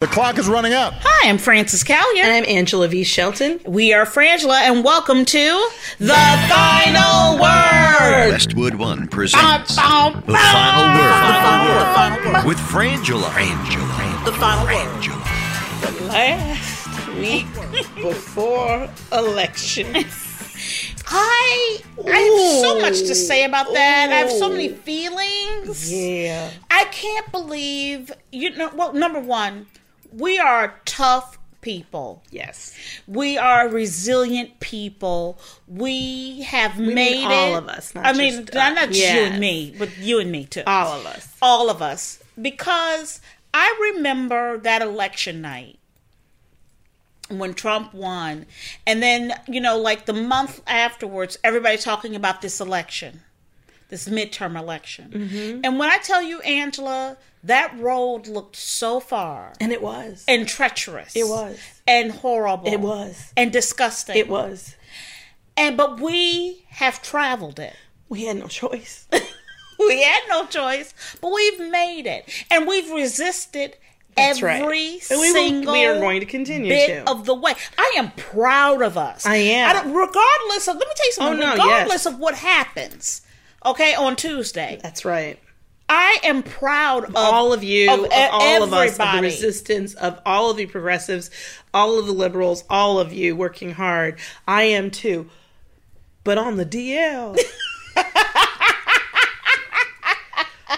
The clock is running out. Hi, I'm Frances Callier. And I'm Angela V. Shelton. We are Frangela, and welcome to The Final Word. Westwood One presents Bum, bum, The Final Word. The Final Word. with Frangela. Frangela. The Final Word. Frangela. Last week before elections. I, I have so much to say about that. I have so many feelings. Yeah. I can't believe, you know, well, number one, we are tough people. Yes. We are resilient people. We have mean made all it. of us, not I mean, just not just you and me, but you and me too. All of us. all of us because I remember that election night when Trump won and then you know like the month afterwards everybody talking about this election this midterm election Mm-hmm. and when I tell you Angela that road looked so far And it was. and treacherous It was. and horrible It was. and disgusting It was. and but we have traveled it We had no choice. we had no choice, but we've made it, and we've resisted That's every right. And we will- single. we are going to continue bit to. of the way. I am proud of us. I am. don't- regardless of. Let me tell you something. Oh, no, regardless yes. of what happens, okay, on Tuesday, That's right. I am proud of all of you, of of, all of us, of the resistance, of all of the progressives, all of the liberals, all of you working hard. I am too. But on the DL.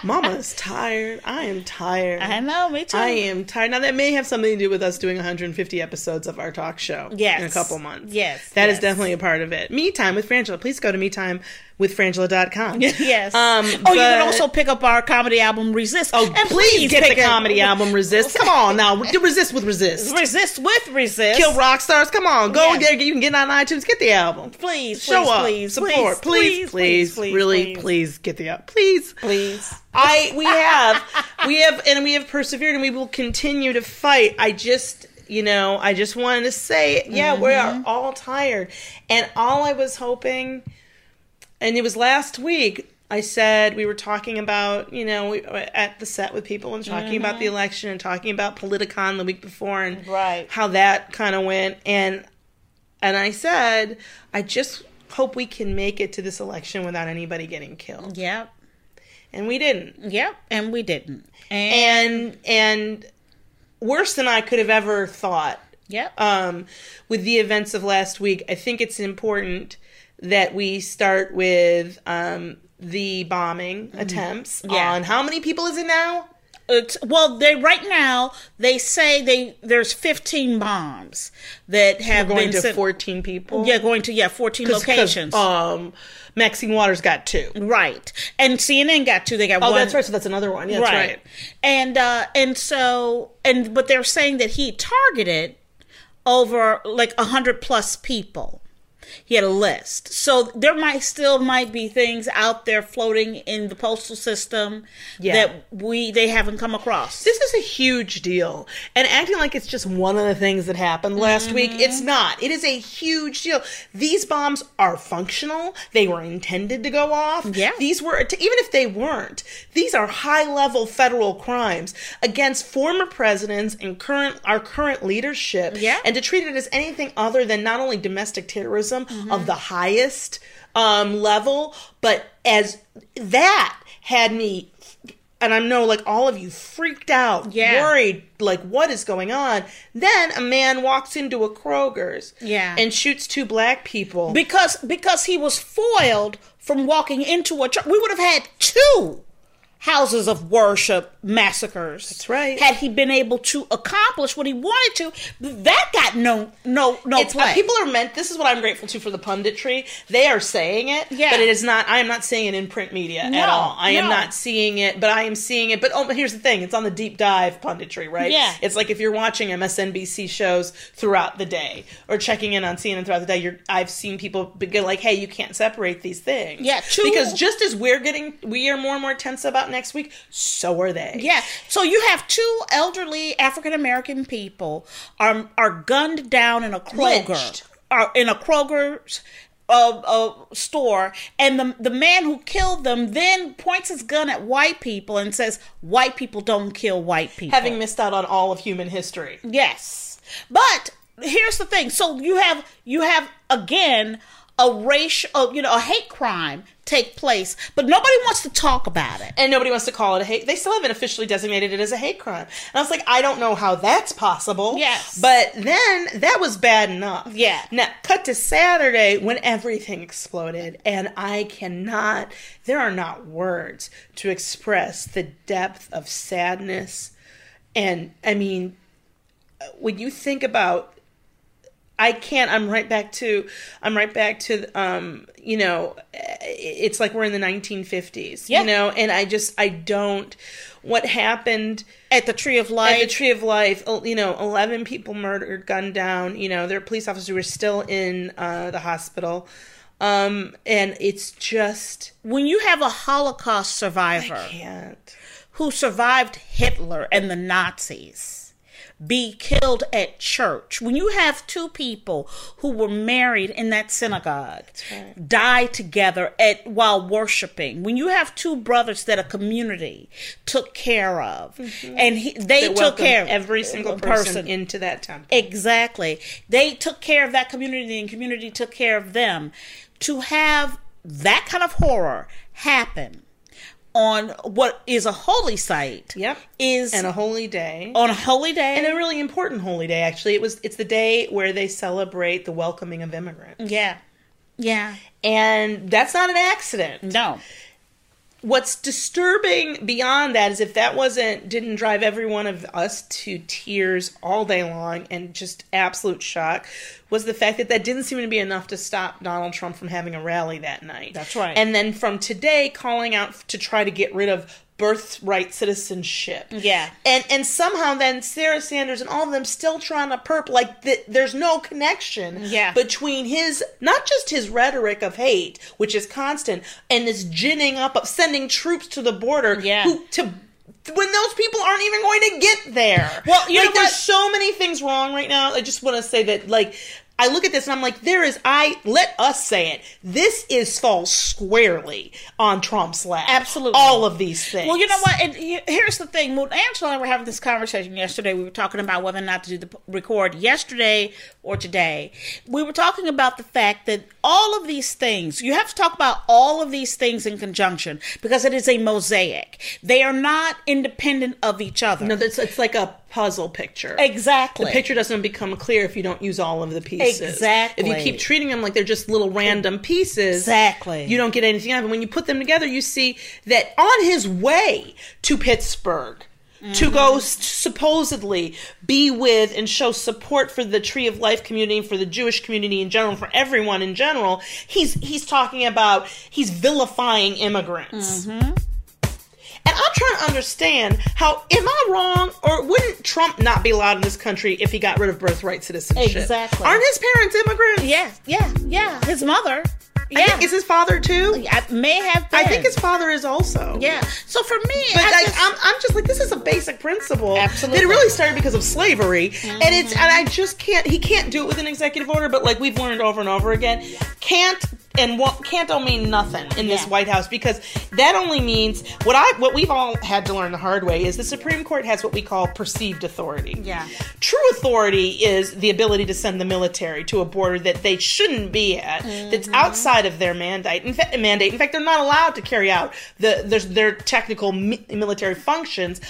Mama is tired. I am tired. I know, me too. I am tired. Now that may have something to do with us doing 150 episodes of our talk show Yes. in a couple months. Yes, that is yes. definitely a part of it. Me time with Frangela. Please go to me time with Frangela.com. Yes. Um, oh, you can also pick up our comedy album Resist. Oh, And please, get the it- comedy album Resist. Come on now, resist with resist. Resist with Resist. Kill rock stars. Come on, go Yes. there. You can get on iTunes. Get the album. Please, Show please, up. please, Support. Please, please, please, really, please. please get the album. Please, please. I we have we have and we have persevered and we will continue to fight. I just you know I just wanted to say yeah we Mm-hmm. are all tired and all I was hoping and it was last week I said we were talking about you know we, at the set with people and talking about the election and talking about Politicon the week before and Right. how that kind of went and and I said I just hope we can make it to this election without anybody getting killed Yep. and we didn't Yep. And we didn't. And, and and worse than I could have ever thought. yep. Um, with the events of last week, I think it's important that we start with um, the bombing attempts Mm-hmm. Yeah. on how many people is it now? It's, well, they right now they say they there's 15 bombs that have Going been to sent- 14 people. Yeah, going to yeah 14 'Cause- 'cause, locations. um, Maxine Waters got two. right. And CNN got two. They got Oh, one. that's right. So that's another one. Yeah, that's right. And uh and so and but they're saying that he targeted over like a hundred plus people. He had a list. So there might still might be things out there floating in the postal system Yeah. that we they haven't come across. This is a huge deal. And acting like it's just one of the things that happened last week, Mm-hmm. it's not. It is a huge deal. These bombs are functional. They were intended to go off. Yeah. These were, even if they weren't, these are high level federal crimes against former presidents and current, our current leadership. Yeah. And to treat it as anything other than not only domestic terrorism Mm-hmm. of the highest um, level, but as that had me and I know like all of you freaked out, Yeah. worried, like what is going on? Then a man walks into a Kroger's, Yeah. and shoots two black people. because because he was foiled from walking into a. We would have had two houses of worship massacres. That's right. Had he been able to accomplish what he wanted to, that got no no no it's, play. uh, people are meant. This is what I'm grateful to for the punditry. They are saying it, Yeah. but it is not. I am not seeing it in print media No, at all. I am not seeing it, but I am seeing it. But oh, here's the thing: it's on the deep dive punditry, right? Yeah. It's like if you're watching MSNBC shows throughout the day or checking in on CNN throughout the day. You're. I've seen people be like, "Hey, you can't separate these things." Yeah, two- because just as we're getting, we are more and more tense about next week. So are they. Yeah. So you have two elderly African American people are are gunned down in a Kroger, Lynched. are in a Kroger's uh, uh, store, and the the man who killed them then points his gun at white people and says, "White people don't kill white people." Having missed out on all of human history. Yes. But here's the thing. So you have you have again a racial, you know, a hate crime take place, but nobody wants to talk about it. and nobody wants to call it a hate. They still haven't officially designated it as a hate crime. And I was like, I don't know how that's possible. Yes. But then that was bad enough. Yeah. Now, cut to Saturday when everything exploded, and I cannot, there are not words to express the depth of sadness. And I mean, when you think about I can't. I'm right back to. I'm right back to. Um, you know, it's like we're in the 1950s. Yeah. You know, and I just I don't. What happened At the Tree of Life. at the Tree of Life? You know, 11 people murdered, gunned down. You know, their police officers who are still in uh, the hospital. Um, and it's just when you have a Holocaust survivor can't. who survived Hitler and the Nazis be killed at church, when you have two people who were married in that synagogue die together at while worshiping, when you have two brothers that a community took care of, mm-hmm. and he, they They took care of every single person, into that temple. Exactly. They took care of that community and community took care of them. To have that kind of horror happen on what is a holy site Yep. is and a holy day. on a holy day. and a really important holy day actually it was it's the day where they celebrate the welcoming of immigrants yeah. Yeah. and that's not an accident No. What's disturbing beyond that is if that wasn't didn't drive every one of us to tears all day long and just absolute shock was the fact that that didn't seem to be enough to stop Donald Trump from having a rally that night. That's right. And then from today calling out to try to get rid of birthright citizenship. Yeah. And and somehow then Sarah Sanders and all of them still trying to perp like th- there's no connection Yeah. between his not just his rhetoric of hate, which is constant, and this ginning up of sending troops to the border Yeah. who to when those people aren't even going to get there. Well, you like know there's what? so many things wrong right now. I just want to say that like I look at this and I'm like, there is I let us say it. This is falls squarely on Trump's lap. Absolutely. All of these things. Well, you know what? And here's the thing. When Angela and I were having this conversation yesterday, we were talking about whether or not to do the record yesterday or today. We were talking about the fact that all of these things, you have to talk about all of these things in conjunction because it is a mosaic. They are not independent of each other. No, that's it's like a puzzle picture. exactly. The picture doesn't become clear if you don't use all of the pieces. Exactly. If you keep treating them like they're just little random pieces, Exactly. you don't get anything out of it. When you put them together, you see that on his way to Pittsburgh to go supposedly be with and show support for the Tree of Life community, for the Jewish community in general, for everyone in general, he's he's talking about he's vilifying immigrants. Mm-hmm. And I'm trying to understand how am I wrong or wouldn't Trump not be allowed in this country if he got rid of birthright citizenship? Exactly. Aren't his parents immigrants? Yeah, yeah, yeah. His mother. I Yeah. think, is his father too? I may have been. I think his father is also. Yeah. So for me, But I like, just- I'm, I'm just like this is a basic principle Absolutely. that it really started because of slavery, and it's mm-hmm. and I just can't. He can't do it with an executive order, but like we've learned over and over again, can't and what can't don't mean nothing in this Yeah. White House because that only means what I what we've all had to learn the hard way is the Supreme Court has what we call perceived authority. Yeah. True authority is the ability to send the military to a border that they shouldn't be at, that's Mm-hmm. outside of their mandate. In fact, mandate. In fact, they're not allowed to carry out the their, their technical mi- military functions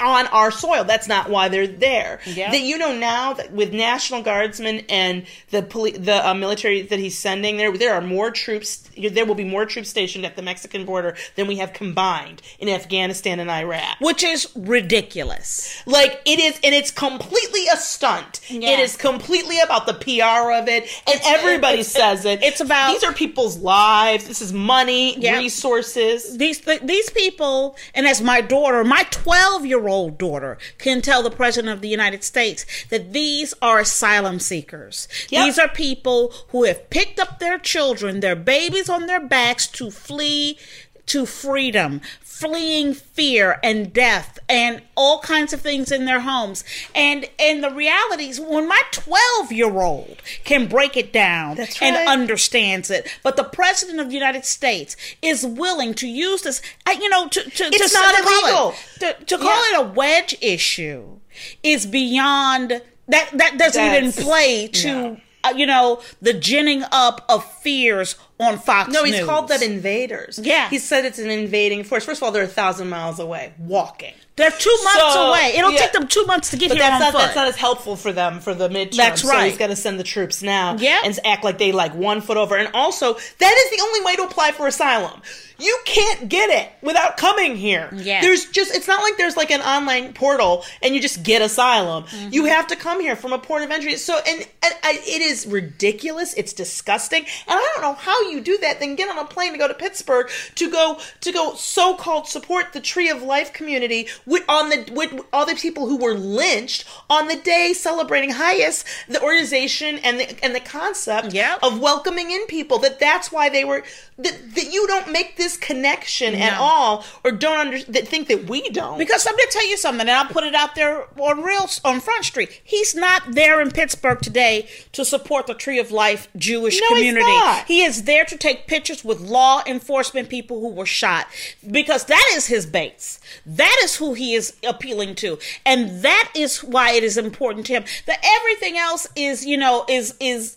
on our soil. That's not why they're there. Yeah. That you know now that with National Guardsmen and the poli- the uh, military that he's sending there, there are more troops. There will be more troops stationed at the Mexican border than we have combined in Afghanistan and Iraq. which is ridiculous. Like it is, and it's completely a stunt. Yeah. It is completely about the PR of it, and everybody it's- says it. it's about- these are people's lives. This is money, Yeah. resources. These th- these people, and as my daughter, my twelve year old daughter, can tell the president of the United States that these are asylum seekers. Yep. These are people who have picked up their children, their babies on their backs to flee to freedom, fleeing fear and death and all kinds of things in their homes. And and the reality is when my 12-year-old can break it down That's and understands it, but the president of the United States is willing to use this uh, you know to to It's to, not to call it, to, to call Yeah. it a wedge issue is beyond that that doesn't even play to no. You know the ginning up of fears on Fox No, he's News. called that invaders. Yeah. he said it's an invading force. First of all, they're a thousand miles away walking. They're two months So, away. It'll yeah. take them two months to get But here that's on not foot. that's not as helpful for them for the midterm. That's So right. he's got to send the troops now. Yeah. and act like they like one foot over. And also, that is the only way to apply for asylum. You can't get it without coming here. Yeah. There's just it's not like there's like an online portal and you just get asylum. Mm-hmm. You have to come here from a port of entry. So and, and, and it is ridiculous. It's disgusting. And I don't know how you do that. Then get on a plane to go to Pittsburgh to go to go so called support the Tree of Life community with on the with all the people who were lynched on the day celebrating HIAS, the organization and the and the concept Yep. of welcoming in people. That that's why they were that, that you don't make this connection at all or don't under that think that we don't. Because I'm going to tell you something, and I'll put it out there on real on Front Street. He's not there in Pittsburgh today to support the Tree of Life Jewish No, community. He is there to take pictures with law enforcement people who were shot because that is his base. That is who he is appealing to, and that is why it is important to him. That everything else is, you know, is is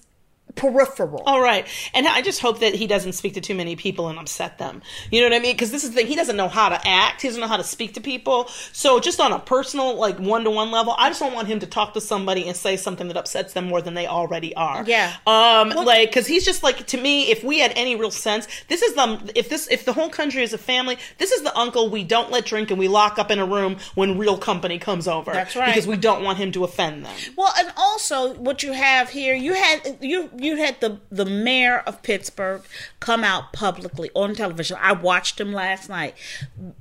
peripheral. All right. And I just hope that he doesn't speak to too many people and upset them. You know what I mean? Because this is the thing. He doesn't know how to act. He doesn't know how to speak to people. So just on a personal, like one to one level, I just don't want him to talk to somebody and say something that upsets them more than they already are. Yeah. Um, like, because he's just like, to me, if we had any real sense, this is the, if this, if the whole country is a family, this is the uncle we don't let drink and we lock up in a room when real company comes over. That's right. Because we don't want him to offend them. Well, and also what you have here, you had you you had the the mayor of Pittsburgh come out publicly on television. I watched him last night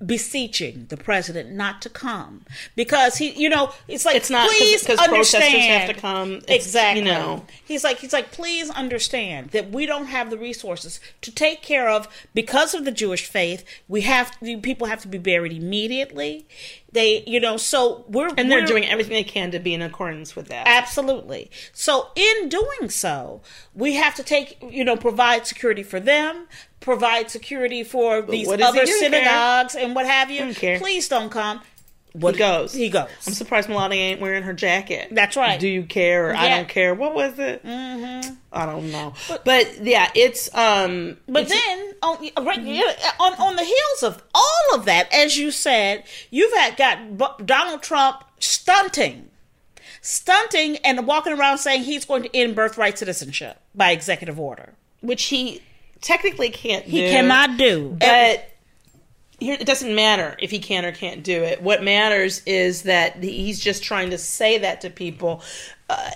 beseeching the president not to come because he, you know, it's like It's not 'cause- please 'cause protesters understand have to come. It's, exactly. you know. he's like he's like please understand that we don't have the resources to take care of because of the Jewish faith. We have people have to be buried immediately. They, you know, so we're And they're we're- doing everything they can to be in accordance with that. Absolutely. So, in doing so, we have to take, you know, provide security for them, provide security for these what does he other do? synagogues and what have you. Don't care. Please don't come. What he goes. He goes. I'm surprised Melania ain't wearing her jacket. That's right. Do you care? Or I don't care. What was it? Mm-hmm. I don't know. But, yeah, it's um. But it's- then, on, right, yeah, on on the heels of all of that, as you said, you've had got Donald Trump stunting, stunting, and walking around saying he's going to end birthright citizenship by executive order. which he technically can't. He do, cannot do. But here it doesn't matter if he can or can't do it. What matters is that he's just trying to say that to people uh,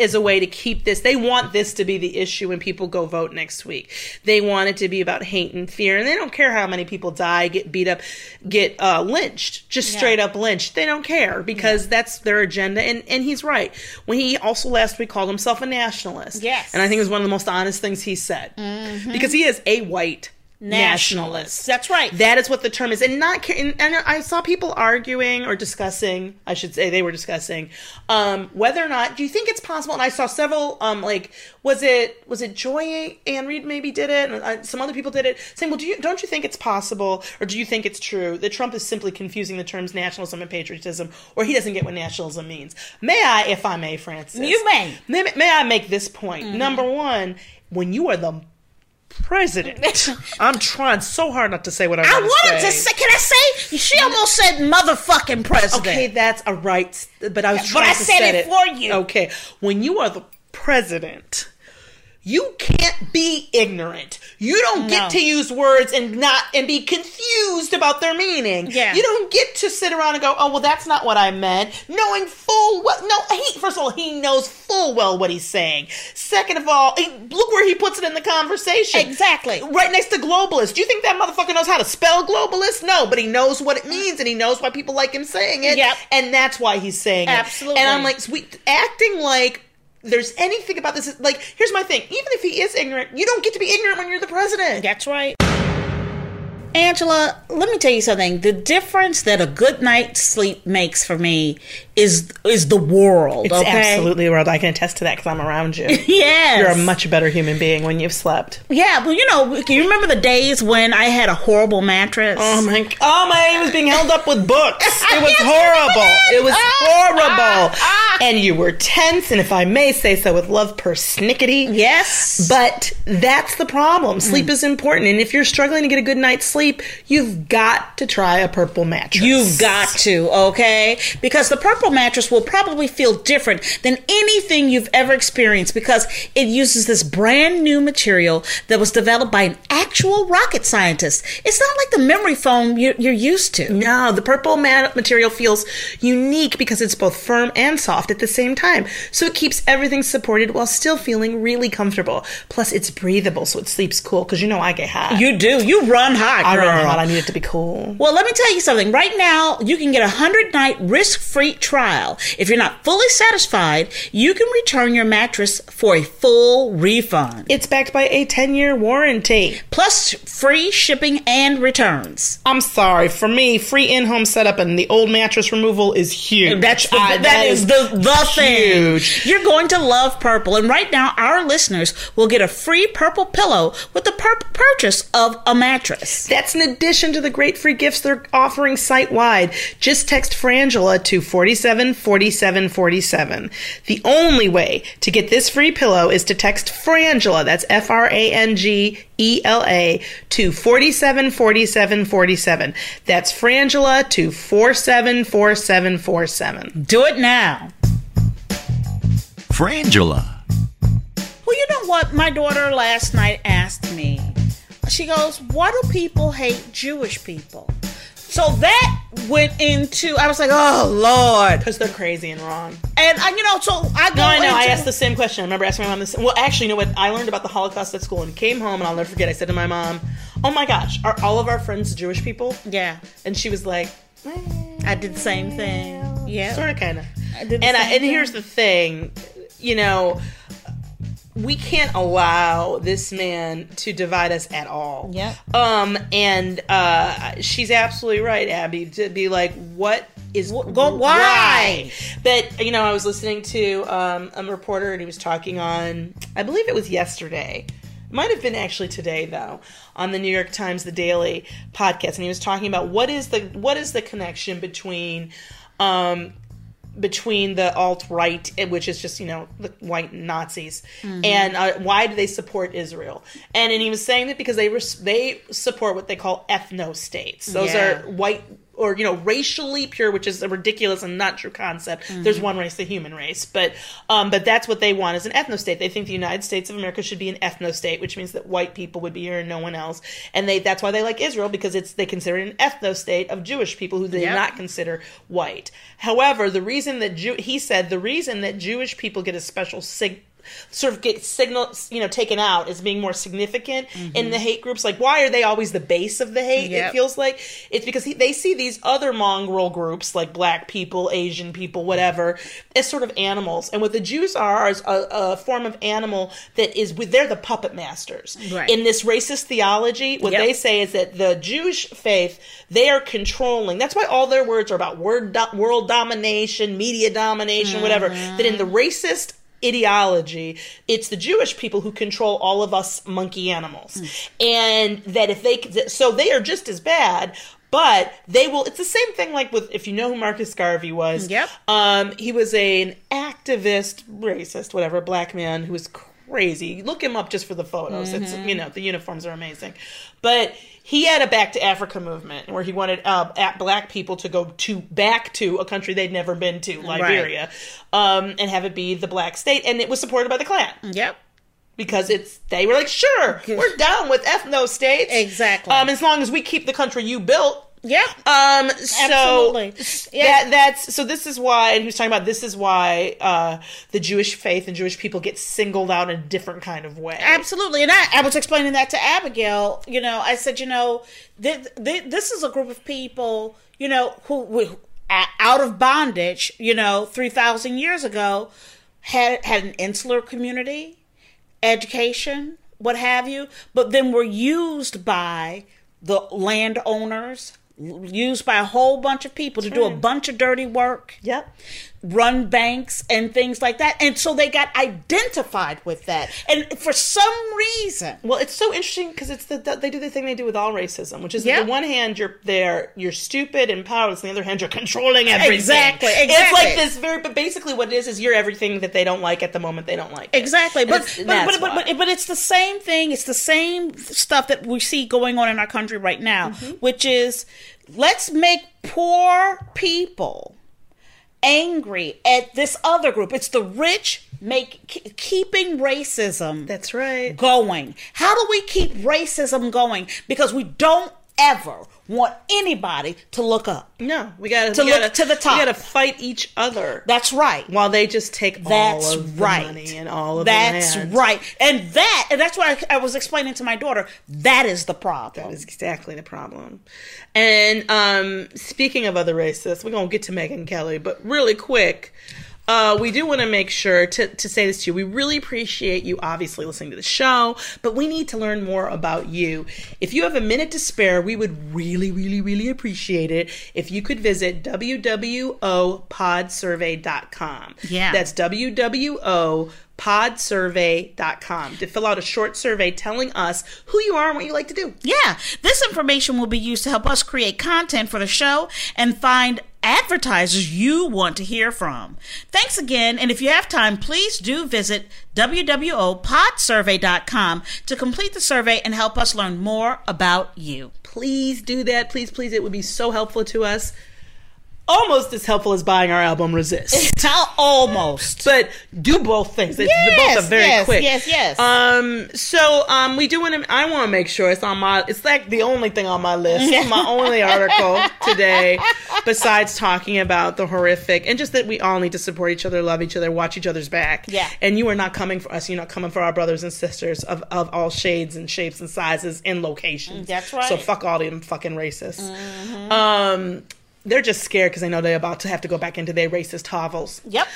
as a way to keep this. They want this to be the issue when people go vote next week. They want it to be about hate and fear, and they don't care how many people die, get beat up, get uh, lynched, just straight up lynched. They don't care because that's their agenda. And and he's right when he also last week called himself a nationalist. Yes. and I think it was one of the most honest things he said because he is a white nationalist. That's right. That is what the term is, and not. And, I saw people arguing or discussing. I should say they were discussing um, whether or not. Do you think it's possible? And I saw several. Um, like, was it was it Joy Ann Reid maybe did it, and uh, some other people did it, saying, "Well, do you don't you think it's possible, or do you think it's true that Trump is simply confusing the terms nationalism and patriotism, or he doesn't get what nationalism means?" May I, if I may, Frances? You may. May, may I make this point? Number one, when you are the president, I'm trying so hard not to say what I, I want wanted to say, can I say? She almost said motherfucking president. Okay, that's a right, but I was But trying I to said set it for you. Okay, when you are the president, you can't be ignorant. You don't No. get to use words and not and be confused about their meaning. Yeah. You don't get to sit around and go, "Oh, well, that's not what I meant," knowing full well. No, he first of all, he knows full well what he's saying. Second of all, he, look where he puts it in the conversation. Exactly. Right next to globalist. Do you think that motherfucker knows how to spell globalist? No, but he knows what it means and he knows why people like him saying it. Yep. And that's why he's saying it. Absolutely. And I'm like, sweet, acting like there's anything about this. Like, here's my thing. Even if he is ignorant, you don't get to be ignorant when you're the president. That's right. Angela, let me tell you something. The difference that a good night's sleep makes for me is is the world. It's okay? absolutely world. I can attest to that because I'm around you. Yes. You're a much better human being when you've slept. Yeah, but you know, can you remember the days when I had a horrible mattress? Oh my! Oh my! It was being held up with books. It was horrible. It was Ah, horrible. ah, ah. And you were tense, and if I may say so, with love persnickety. Yes. But that's the problem. Sleep is important, and if you're struggling to get a good night's sleep, you've got to try a purple mattress. You've got to, okay? Because the purple mattress will probably feel different than anything you've ever experienced because it uses this brand new material that was developed by an actual rocket scientist. It's not like the memory foam you're, you're used to. No, the purple mat material feels unique because it's both firm and soft at the same time. So it keeps everything supported while still feeling really comfortable. Plus, it's breathable, so it sleeps cool because you know I get hot. You do. You run hot, Run hot. I need it to be cool. Well, let me tell you something. Right now, you can get a 100 night risk free trial. If you're not fully satisfied, you can return your mattress for a full refund. It's backed by a 10 year warranty. Plus free shipping and returns. I'm sorry, for me, free in home setup and the old mattress removal is huge. That's the, I- that is the the thing. You're going to love purple, and right now our listeners will get a free purple pillow with the pur- purchase of a mattress. That's in addition to the great free gifts they're offering site wide. Just text Frangela to 474747. The only way to get this free pillow is to text Frangela, that's F R A N G E L A, to 474747. That's Frangela to 474747. Do it now. Frangela. Well, you know what? My daughter last night asked me. She goes, "Why do people hate Jewish people?" So that went into. I was like, "Oh Lord!" Because they're crazy and wrong. And I, you know, so I go. No, I know. I asked the same question. I remember asking my mom this. Well, actually, you know what? I learned about the Holocaust at school and came home, and I'll never forget. I said to my mom, "Oh my gosh, are all of our friends Jewish people?" Yeah, And she was like, mm, I did the same thing. Yeah, "Sort of, kind of." I did the And I, and here's the thing, you know, we can't allow this man to divide us at all. Yeah. Um. And uh, she's absolutely right, Abby. To be like, what is go- why? But you know, I was listening to um, a reporter, and he was talking on, I believe it was yesterday. It might have been actually today, though, on the New York Times, the Daily podcast, and he was talking about what is the what is the connection between. Um, between the alt right, which is just you know the white Nazis, and uh, why do they support Israel? And and he was saying that because they res- they support what they call ethno states. Those Yeah. are white or you know racially pure, which is a ridiculous and not true concept. There's one race, the human race, but um, but that's what they want is an ethno state. They think the United States of America should be an ethno state, which means that white people would be here and no one else. And they that's why they like Israel because it's they consider it an ethno state of Jewish people who they do Yep. not consider white. However, the reason that Jew he said the reason that Jewish people get a special sig sort of get signal you know taken out as being more significant in the mm-hmm. hate groups. Like why are they always the base of the hate it feels like? It's because he, they see these other mongrel groups like black people asian people whatever as sort of animals. And what the jews are is a, a form of animal that is with they're the puppet masters Right. in this racist theology. What Yep. they say is that the jewish faith they are controlling. That's why all their words are about word do- world domination media domination whatever. That in the mm-hmm. racist ideology it's the jewish people who control all of us monkey animals. And that if they so they are just as bad but they will it's the same thing like with if you know who marcus garvey was Yep. um he was a, an activist racist whatever black man who was crazy. Look him up just for the photos. It's you know the uniforms are amazing. But he had a back to africa movement where he wanted uh, at black people to go to back to a country they'd never been to liberia um, and have it be the black state and it was supported by the klan Yep. because it's they were like sure we're down with ethno states Exactly. um, as long as we keep the country you built Yep. um so Absolutely. Yeah. that that's so this is why and he was talking about this is why uh the Jewish faith and Jewish people get singled out in a different kind of way. Absolutely. And I, I was explaining that to Abigail. You know, I said, you know, th- th- this is a group of people, you know, who, who out of bondage, you know, 3,000 years ago, had, had an insular community, education, what have you, but then were used by the landowners, used by a whole bunch of people to do a bunch of dirty work Yep. Run banks and things like that. And so they got identified with that. And for some reason, Well, it's so interesting because it's the, the they do the thing they do with all racism, which is that Yeah. on the one hand you're there, you're stupid and powerless, on the other hand you're controlling everything. Exactly, exactly. It's like this very, but basically what it is is you're everything that they don't like at the moment they don't like. it. exactly. But but, but, but, but but it's the same thing. It's the same stuff that we see going on in our country right now, Mm-hmm. which is let's make poor people angry at this other group. It's the rich make keeping racism that's right. going. How do we keep racism going? Because we don't ever want anybody to look up. No, we gotta we look gotta, to the top. We gotta fight each other. That's right. while they just take That's all of right. the money and all of that's right. And that and that's why I, I was explaining to my daughter that is the problem. That is exactly the problem. And um, speaking of other racists, we're gonna get to Megyn Kelly, but really quick. Uh, we do want to make sure to, to say this to you. We really appreciate you obviously listening to the show, but we need to learn more about you. If you have a minute to spare, we would really, really, really appreciate it if you could visit www.podsurvey.com. Yeah. That's www podsurvey.com to fill out a short survey telling us who you are and what you like to do. Yeah, this information will be used to help us create content for the show and find advertisers you want to hear from. Thanks again, and if you have time, please do visit www.podsurvey.com to complete the survey and help us learn more about you. Please do that. Please, please. It would be so helpful to us. Almost as helpful as buying our album Resist. Almost. But do both things. It's, Yes, both are very yes, quick. yes, yes. Um. So, um, we do want to. I want to make sure it's on my. It's like the only thing on my list. my only article today, besides talking about the horrific and just that we all need to support each other, love each other, watch each other's back. Yeah. And you are not coming for us. You're not coming for our brothers and sisters of of all shades and shapes and sizes and locations. That's right. So fuck all them fucking racists. Um. They're just scared because they know they're about to have to go back into their racist hovels. Yep.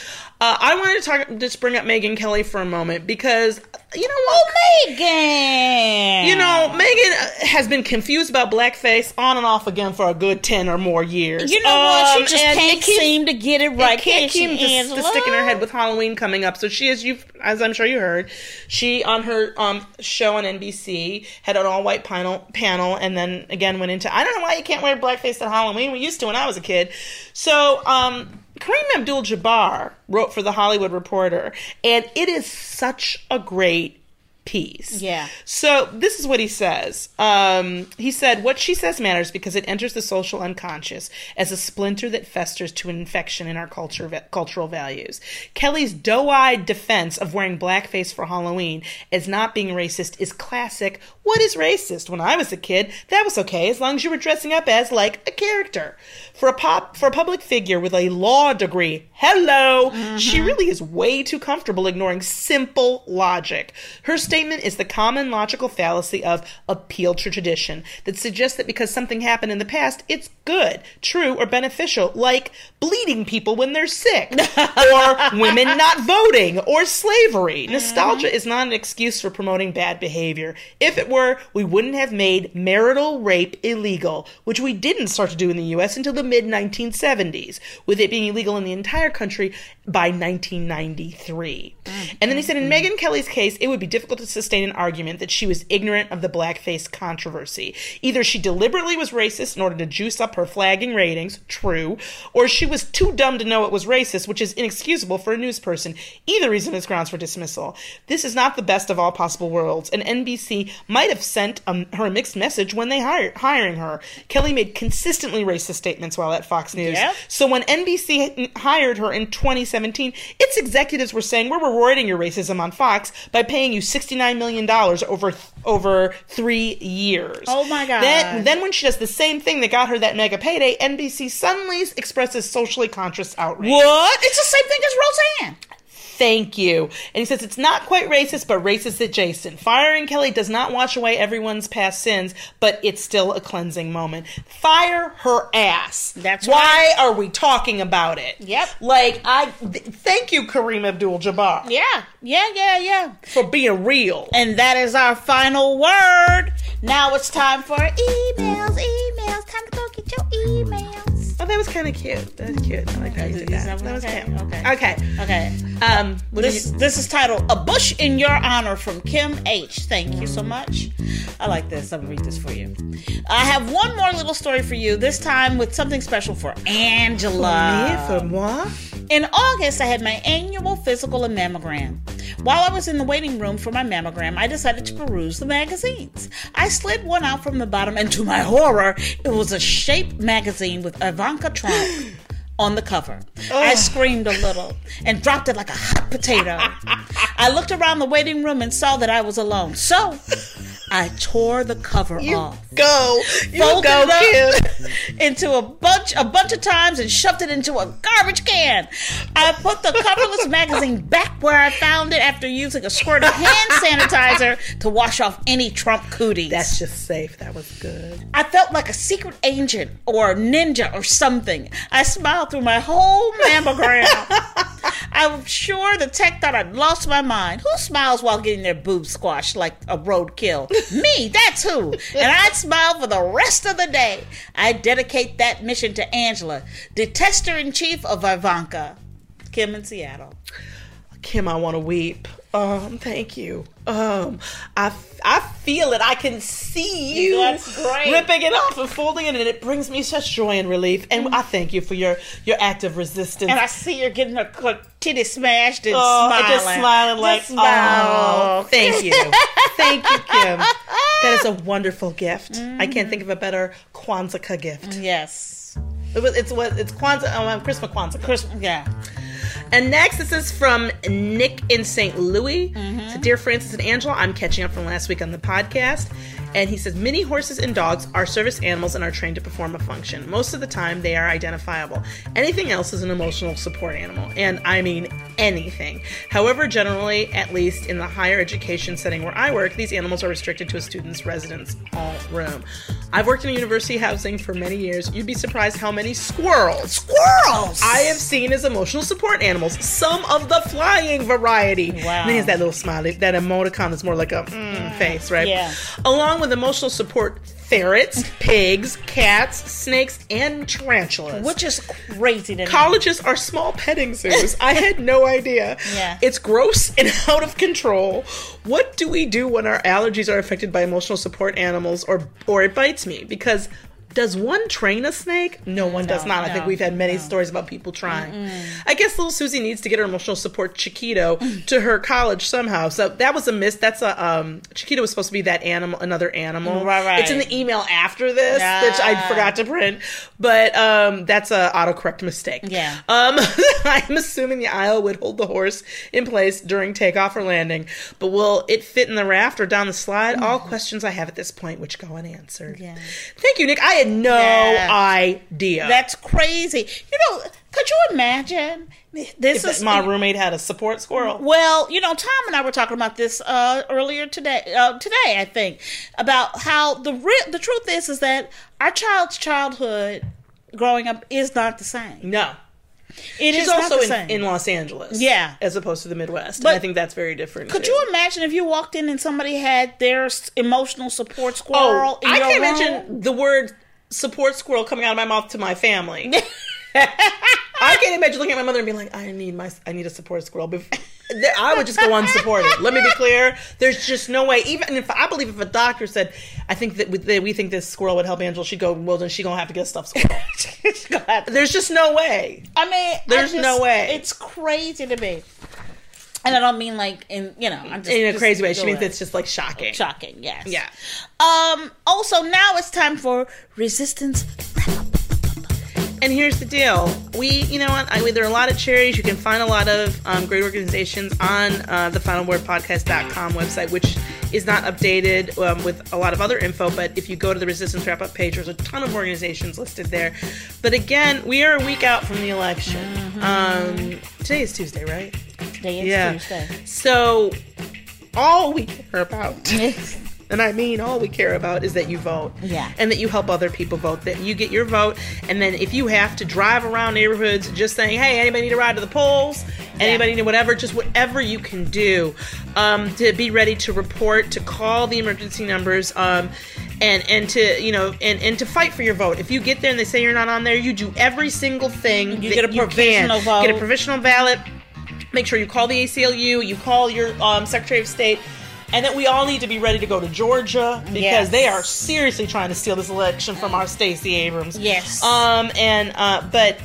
Uh, I wanted to talk, just bring up Megyn Kelly for a moment because you know Oh, what? Megyn. You know, Megyn uh, has been confused about blackface on and off again for a good ten or more years. You know what? She Um, just can't keeps- seem to get it right. It can't can keep just, just sticking her head with Halloween coming up. So she is you, as I'm sure you heard, she on her um show on NBC had an all white panel panel, and then again went into I don't know why you can't wear blackface at Halloween. We used to I was a kid. So um. Kareem Abdul-Jabbar wrote for the Hollywood Reporter, and it is such a great piece. Yeah. So this is what he says. Um, he said, "What she says matters because it enters the social unconscious as a splinter that festers to an infection in our culture, cultural values." Kelly's doe-eyed defense of wearing blackface for Halloween as not being racist is classic. What is racist? When I was a kid, that was okay as long as you were dressing up as like a character. For a pop, for a public figure with a law degree, hello, she mm-hmm. really is way too comfortable ignoring simple logic. Her statement is the common logical fallacy of appeal to tradition that suggests that because something happened in the past, it's good, true, or beneficial, like bleeding people when they're sick, or women not voting, or slavery. Mm-hmm. Nostalgia is not an excuse for promoting bad behavior. If it were, we wouldn't have made marital rape illegal, which we didn't start to do in the US until the mid 1970s, with it being illegal in the entire country by 1993. And then he said in mm-hmm. Megyn Kelly's case, it would be difficult to sustain an argument that she was ignorant of the blackface controversy. Either she deliberately was racist in order to juice up her flagging ratings, true, or she was too dumb to know it was racist, which is inexcusable for a news person. Either reason is grounds for dismissal. This is not the best of all possible worlds, and NBC might have sent um, her a mixed message when they hired hiring her. Kelly made consistently racist statements while at Fox News. Yep. So when NBC hired her in 2017, its executives were saying, "We're rewarding your racism on Fox by paying you 69 million dollars over over three years." Oh my God. Then, then when she does the same thing that got her that mega payday, NBC suddenly expresses socially conscious outrage. What? It's the same thing as Roseanne. Thank you. And he says it's not quite racist, but racist adjacent. Firing Kelly does not wash away everyone's past sins, but it's still a cleansing moment. Fire her ass. That's why are we talking about it? Yep. Like I th- thank you, Kareem Abdul-Jabbar, Yeah, yeah, yeah, yeah. for being real. And that is our final word. Now it's time for emails, emails. Time to go get your emails. That was kind of cute. That was cute. I like how you did that. that That was okay? cute. Okay. Okay. Okay. Um. This you- this is titled "A Bush in Your Honor" from Kim H. Thank you so much. I like this. I'm gonna read this for you. I have one more little story for you. This time with something special for Angela. Me for moi? In August, I had my annual physical and mammogram. While I was in the waiting room for my mammogram, I decided to peruse the magazines. I slid one out from the bottom, and to my horror, it was a Shape magazine with Ivanka Trump on the cover. I screamed a little and dropped it like a hot potato. I looked around the waiting room and saw that I was alone. So I tore the cover off Go. You folded go, up into a bunch a bunch of times and shoved it into a garbage can. I put the coverless magazine back where I found it after using a squirt of hand sanitizer to wash off any Trump cooties. That's just safe. That was good. I felt like a secret agent or a ninja or something. I smiled through my whole mammogram. I'm sure the tech thought I'd lost my mind. Who smiles while getting their boobs squashed like a roadkill? Me, that's who. And I'd smile for the rest of the day. I dedicate that mission to Angela, detester in chief of Ivanka. Kim in Seattle. Kim, I want to weep. Um, thank you. Um, I, I feel it. I can see you That's great. ripping it off and folding it, and it brings me such joy and relief. And I thank you for your your act of resistance. And I see you're getting her, her titty smashed and oh, smiling. and just smiling like, Just smile. oh, thank you, thank you, Kim. That is a wonderful gift. I can't think of a better Kwanzaa gift. Yes. It was, it's what it's Kwanzaa, um, Christmas Kwanzaa. Christmas, yeah. And next, this is from Nick in St. Louis. Mm-hmm. So, dear Frances and Angela, I'm catching up from last week on the podcast. And he says, many horses and dogs are service animals and are trained to perform a function. Most of the time, they are identifiable. Anything else is an emotional support animal. And I mean anything. However, generally, at least in the higher education setting where I work, these animals are restricted to a student's residence hall room. I've worked in university housing for many years. You'd be surprised how many squirrels Squirrels! I have seen as emotional support animals, some of the flying variety. Wow. And he has that little smiley, that emoticon that's more like a mm, face, right? Yeah. Along with emotional support, ferrets, pigs, cats, snakes, and tarantulas. Which is crazy to me. Colleges are small petting zoos. I had no idea. Yeah. It's gross and out of control. What do we do when our allergies are affected by emotional support animals or or it bites me? Because Does one train a snake? No, one does No, not. I think we've had many no. stories about people trying. I guess little Susie needs to get her emotional support Chiquito to her college somehow. So that was a miss. That's a um Chiquito was supposed to be that animal, another animal. Right, right. It's in the email after this, which I forgot to print. But um that's a autocorrect mistake. Yeah. Um I'm assuming the aisle would hold the horse in place during takeoff or landing, but will it fit in the raft or down the slide? All questions I have at this point, which go unanswered. Mm. Yeah. Thank you, Nick. I had no Yeah. idea. That's crazy. You know, could you imagine? This if is my roommate had a support squirrel. Well, you know, Tom and I were talking about this uh, earlier today. Uh, today, I think, about how the re- the truth is is that our child's childhood growing up is not the same. No. It is She's not also in, in Los Angeles. Yeah. As opposed to the Midwest. But and I think that's very different. Could too. you imagine if you walked in and somebody had their emotional support Oh, squirrel in I your can room? imagine the word support squirrel coming out of my mouth to my family. I can't imagine looking at my mother and being like, I need my, I need a support squirrel. I would just go unsupported. Let me be clear. There's just no way. Even if I believe if a doctor said, I think that we, that we think this squirrel would help Angela, she'd go, well, then she gonna have to get a stuffed squirrel. There's just no way. I mean, I There's just- no way. It's crazy to me. And I don't mean like in you know I'm just In a just crazy way. She means it's just like shocking. shocking. Yes. Yeah. Um. Also, now it's time for resistance. And here's the deal. We, you know what? I mean, there are a lot of charities. You can find a lot of um, great organizations on uh, the finalwordpodcast.com website, which is not updated um, with a lot of other info. But if you go to the Resistance Wrap Up page, there's a ton of organizations listed there. But again, we are a week out from the election. Um, today is Tuesday, right? Is Yeah. Tuesday. So, all we care about and I mean all we care about is that you vote. Yeah. And that you help other people vote, that you get your vote. And then if you have to drive around neighborhoods just saying, hey, anybody need a ride to the polls? Anybody need whatever? Just whatever you can do um, to be ready to report, to call the emergency numbers. Um, and, and to you know and, and to fight for your vote. If you get there and they say you're not on there, you do every single thing You get a provisional vote. Get a provisional ballot. Make sure you call the ACLU. You call your um, Secretary of State. And that we all need to be ready to go to Georgia because Yes. they are seriously trying to steal this election from our Stacey Abrams. Yes. Um. And uh. But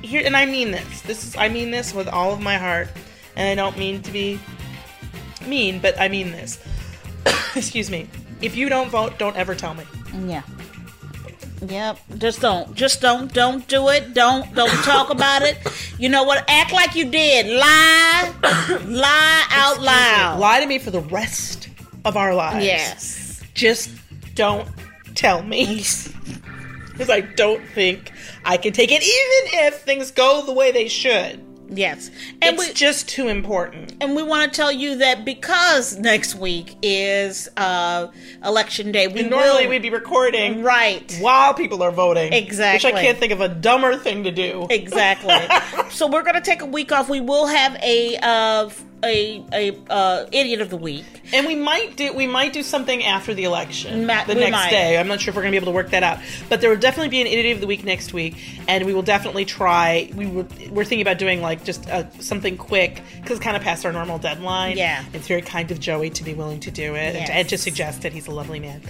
here, and I mean this. This is I mean this with all of my heart, and I don't mean to be mean, but I mean this. Excuse me. If you don't vote, don't ever tell me. Yeah. Yep. Just don't. Just don't. Don't do it. Don't. Don't talk about it. You know what? Act like you did. Lie. Lie out loud. Lie to me for the rest of our lives. Yes. Just don't tell me. Because I don't think I can take it, even if things go the way they should. Yes. And it's we just too important. and we want to tell you that because next week is uh election day, we And normally will, we'd be recording right. while people are voting. Exactly. Which I can't think of a dumber thing to do. Exactly. so we're gonna take a week off. We will have a uh a a uh idiot of the week. And we might do we might do something after the election, Ma- the next might. day. I'm not sure if we're gonna be able to work that out, but there will definitely be an idiot of the week next week, and we will definitely try. We were, we're thinking about doing like just uh, something quick because it's kind of past our normal deadline. Yeah. it's very kind of Joey to be willing to do it and, to, and to suggest it. He's a lovely man,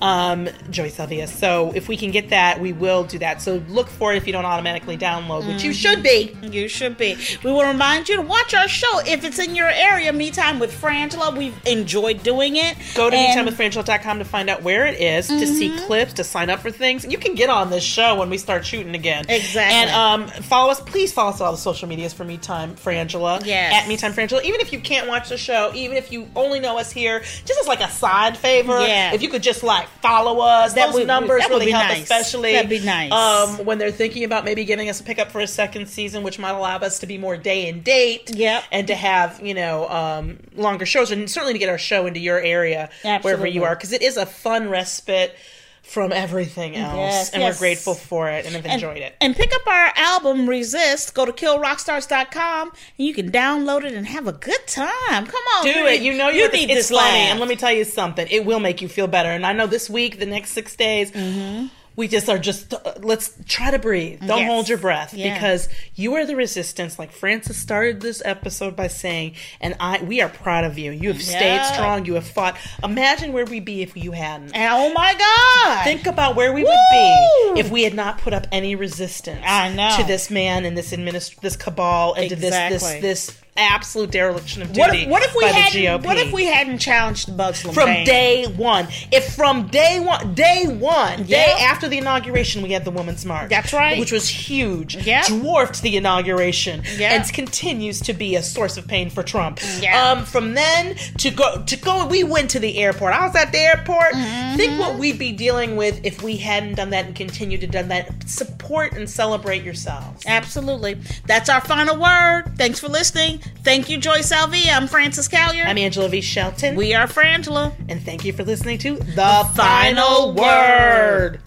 um, Joey Sylvia. So if we can get that, we will do that. So look for it if you don't automatically download, which Mm-hmm. you should be. You should be. We will remind you to watch our show if it's in your area. Me Time with Frangela. We've enjoyed doing it. Go to And- metimewithfrangela.com to find out where it is, to see Mm-hmm. clips, to sign up for things. You can get on this show when we start shooting again. Exactly. And um, follow us. Please follow us on all the social medias for Me Time Frangela. Yes. At Me Time Frangela. Even if you can't watch the show, even if you only know us here, just as like a side favor. Yeah. If you could just like follow us, That those would- numbers that would really be help, nice. especially That'd be nice. Um, when they're thinking about maybe giving us a pickup for a second season, which might allow us to be more day and date. Yep. And to have you know um, longer shows, and certainly to get our show into your area wherever you are, because it is a fun respite from everything else, Yes, and yes. we're grateful for it and have and, enjoyed it. And pick up our album Resist. Go to killrockstars.com and you can download it and have a good time. Come on. Do it. You know you, this it's funny. And let me tell you something. It will make you feel better. And I know this week, the next six days, Mm-hmm. We just are just uh, let's try to breathe. Don't Yes. hold your breath Yeah. because you are the resistance. Like Frances started this episode by saying, and I we are proud of you. You have stayed strong. You have fought. Imagine where we'd be if you hadn't. Oh my God. Think about where we would be if we had not put up any resistance I know. to this man and this administ- this cabal and to this this this absolute dereliction of duty what if, what if we by the hadn't GOP. what if we hadn't challenged the Muslim from day one. If from day one, day one, day after the inauguration, we had the Women's March. That's right. Which was huge. Yeah. Dwarfed the inauguration. Yeah. And continues to be a source of pain for Trump. Yeah. Um, from then to go, to go, we went to the airport. I was at the airport. Mm-hmm. Think what we'd be dealing with if we hadn't done that and continued to done that. Support and celebrate yourselves. Absolutely. That's our final word. Thanks for listening. Thank you, Joey Sylvia. I'm Frances Callier. I'm Angela V. Shelton. we are Frangela. and thank you for listening to The, Final Final Word.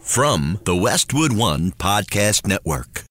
From the Westwood One Podcast Network.